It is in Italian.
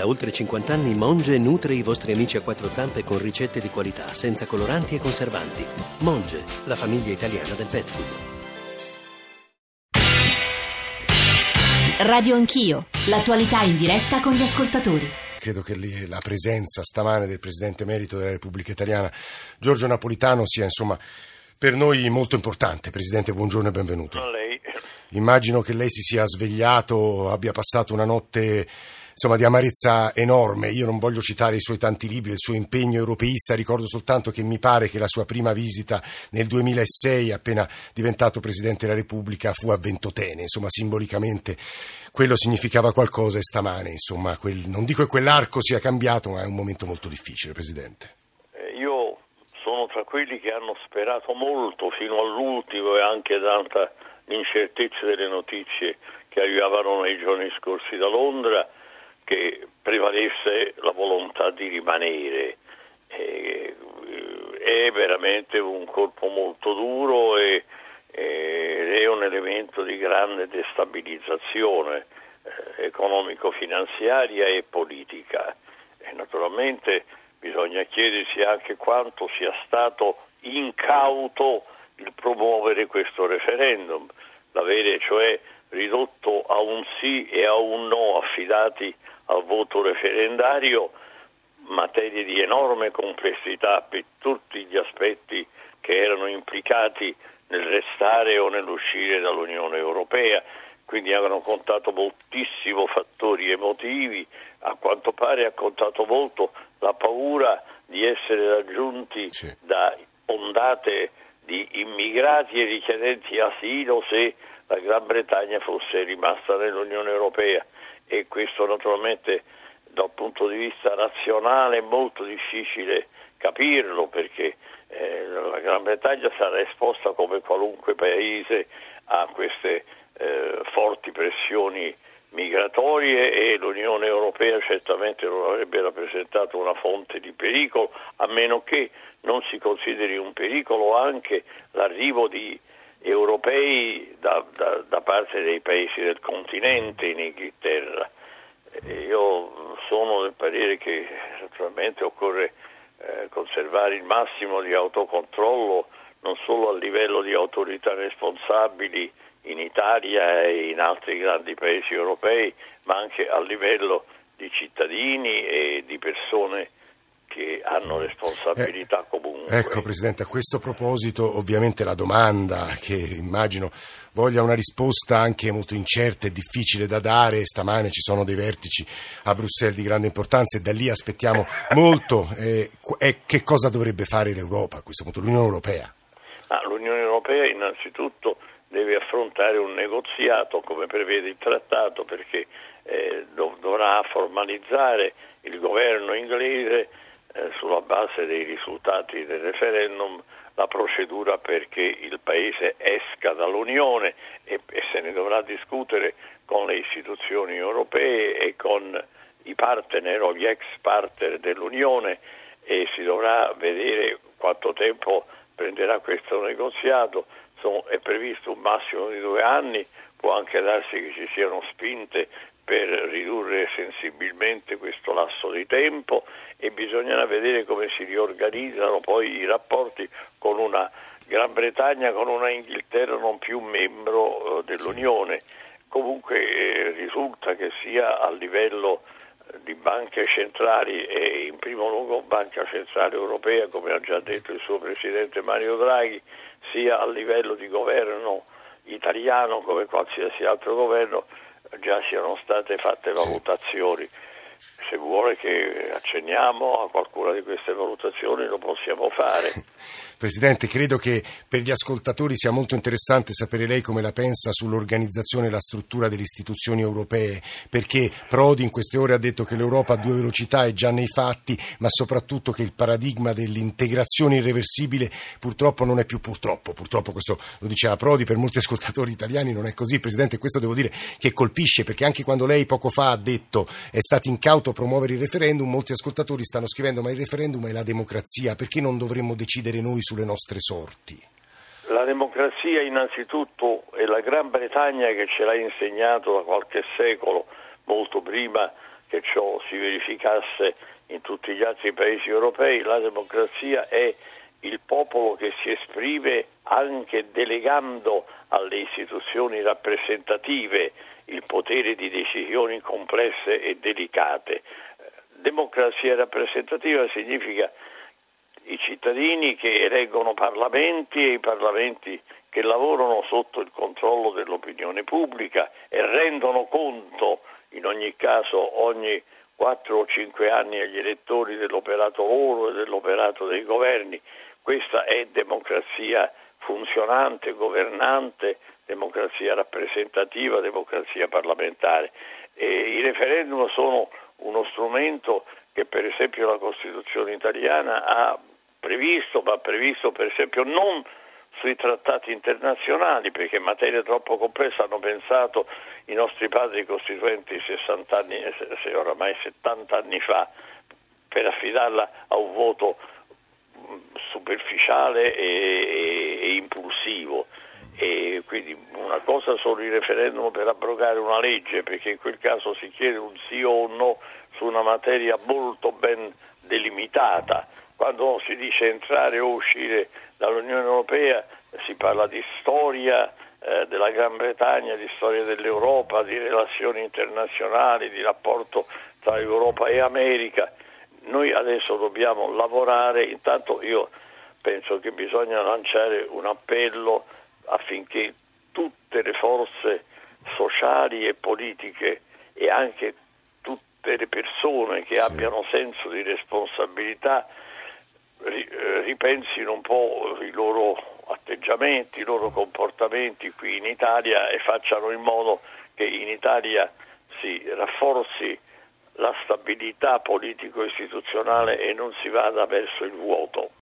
Da oltre 50 anni Monge nutre i vostri amici a quattro zampe con ricette di qualità, senza coloranti e conservanti. Monge, la famiglia italiana del pet food. Radio Anch'io, l'attualità in diretta con gli ascoltatori. Credo che la presenza stamane del Presidente Emerito della Repubblica Italiana, Giorgio Napolitano, sia insomma per noi molto importante. Presidente, buongiorno e benvenuto. A lei. Immagino che lei si sia svegliato, abbia passato una notte insomma, di amarezza enorme. Io non voglio citare i suoi tanti libri, il suo impegno europeista, ricordo soltanto che mi pare che la sua prima visita nel 2006, appena diventato Presidente della Repubblica, fu a Ventotene, insomma, simbolicamente quello significava qualcosa e stamane, insomma, quel, non dico che quell'arco sia cambiato, ma è un momento molto difficile, Presidente. Eh, tra quelli che hanno sperato molto fino all'ultimo e anche data l'incertezza delle notizie che arrivavano nei giorni scorsi da Londra che prevalesse la volontà di rimanere. è veramente un colpo molto duro e, è un elemento di grande destabilizzazione eh, economico-finanziaria e politica. E naturalmente bisogna chiedersi anche quanto sia stato incauto il promuovere questo referendum, l'avere cioè ridotto a un sì e a un no affidati al voto referendario materie di enorme complessità per tutti gli aspetti che erano implicati nel restare o nell'uscire dall'Unione Europea, quindi avevano contato moltissimo fattori emotivi, a quanto pare ha contato molto la paura di essere raggiunti sì. da ondate di immigrati e richiedenti asilo se la Gran Bretagna fosse rimasta nell'Unione Europea e questo naturalmente dal punto di vista razionale è molto difficile capirlo perché eh, la Gran Bretagna sarà esposta come qualunque paese a queste eh, forti pressioni migratorie e l'Unione Europea certamente non avrebbe rappresentato una fonte di pericolo, a meno che non si consideri un pericolo anche l'arrivo di europei da, da, da parte dei paesi del continente in Inghilterra. Io sono del parere che naturalmente occorre eh, conservare il massimo di autocontrollo non solo a livello di autorità responsabili in Italia e in altri grandi paesi europei, ma anche a livello di cittadini e di persone che hanno responsabilità eh, comunque. Ecco Presidente, a questo proposito ovviamente la domanda che immagino voglia una risposta anche molto incerta e difficile da dare, stamane ci sono dei vertici a Bruxelles di grande importanza e da lì aspettiamo molto, eh, è che cosa dovrebbe fare l'Europa a questo punto, l'Unione Europea? Ah, L'Unione Europea innanzitutto deve affrontare un negoziato come prevede il trattato perché eh, dov- dovrà formalizzare il governo inglese eh, sulla base dei risultati del referendum la procedura perché il Paese esca dall'Unione e, e, se ne dovrà discutere con le istituzioni europee e con i partner o gli ex partner dell'Unione e si dovrà vedere quanto tempo prenderà questo negoziato. Insomma, è previsto un massimo di due anni, può anche darsi che ci siano spinte per ridurre sensibilmente questo lasso di tempo e bisognerà vedere come si riorganizzano poi i rapporti con una Gran Bretagna, con una Inghilterra non più membro eh, dell'Unione. Comunque eh, risulta che sia a livello eh, di banche centrali e in primo luogo Banca Centrale Europea, come ha già detto il suo Presidente Mario Draghi, sia a livello di governo italiano come qualsiasi altro governo siano state fatte valutazioni. Se vuole che accenniamo a qualcuna di queste valutazioni lo possiamo fare. Presidente, credo che per gli ascoltatori sia molto interessante sapere lei come la pensa sull'organizzazione e la struttura delle istituzioni europee, perché Prodi in queste ore ha detto che l'Europa a due velocità è già nei fatti, ma soprattutto che il paradigma dell'integrazione irreversibile purtroppo non è più purtroppo. Purtroppo questo lo diceva Prodi, per molti ascoltatori italiani non è così. Presidente, questo devo dire che colpisce, perché anche quando lei poco fa ha detto è stato incauto promuovere il referendum, molti ascoltatori stanno scrivendo ma il referendum è la democrazia, perché non dovremmo decidere noi sulle nostre sorti? La democrazia innanzitutto è la Gran Bretagna che ce l'ha insegnato da qualche secolo, molto prima che ciò si verificasse in tutti gli altri paesi europei, la democrazia è il popolo che si esprime anche delegando alle istituzioni rappresentative il potere di decisioni complesse e delicate. Democrazia rappresentativa significa i cittadini che eleggono parlamenti e i parlamenti che lavorano sotto il controllo dell'opinione pubblica e rendono conto in ogni caso ogni 4 o 5 anni agli elettori dell'operato loro e dell'operato dei governi. Questa è democrazia funzionante, governante, democrazia rappresentativa, democrazia parlamentare. E I referendum sono uno strumento che per esempio la Costituzione italiana ha previsto, ma ha previsto per esempio non sui trattati internazionali, perché in materia troppo complessa hanno pensato i nostri padri costituenti 60 anni, oramai 70 anni fa, per affidarla a un voto superficiale e, e, e impulsivo. E quindi una cosa sono i referendum per abrogare una legge, perché in quel caso si chiede un sì o un no su una materia molto ben delimitata. Quando si dice entrare o uscire dall'Unione Europea si parla di storia eh, della Gran Bretagna, di storia dell'Europa, di relazioni internazionali, di rapporto tra Europa e America. Noi adesso dobbiamo lavorare, intanto io penso che bisogna lanciare un appello affinché tutte le forze sociali e politiche e anche tutte le persone che abbiano senso di responsabilità eh, ripensino un po' i loro atteggiamenti, i loro comportamenti qui in Italia e facciano in modo che in Italia si rafforzi la stabilità politico-istituzionale e non si vada verso il vuoto.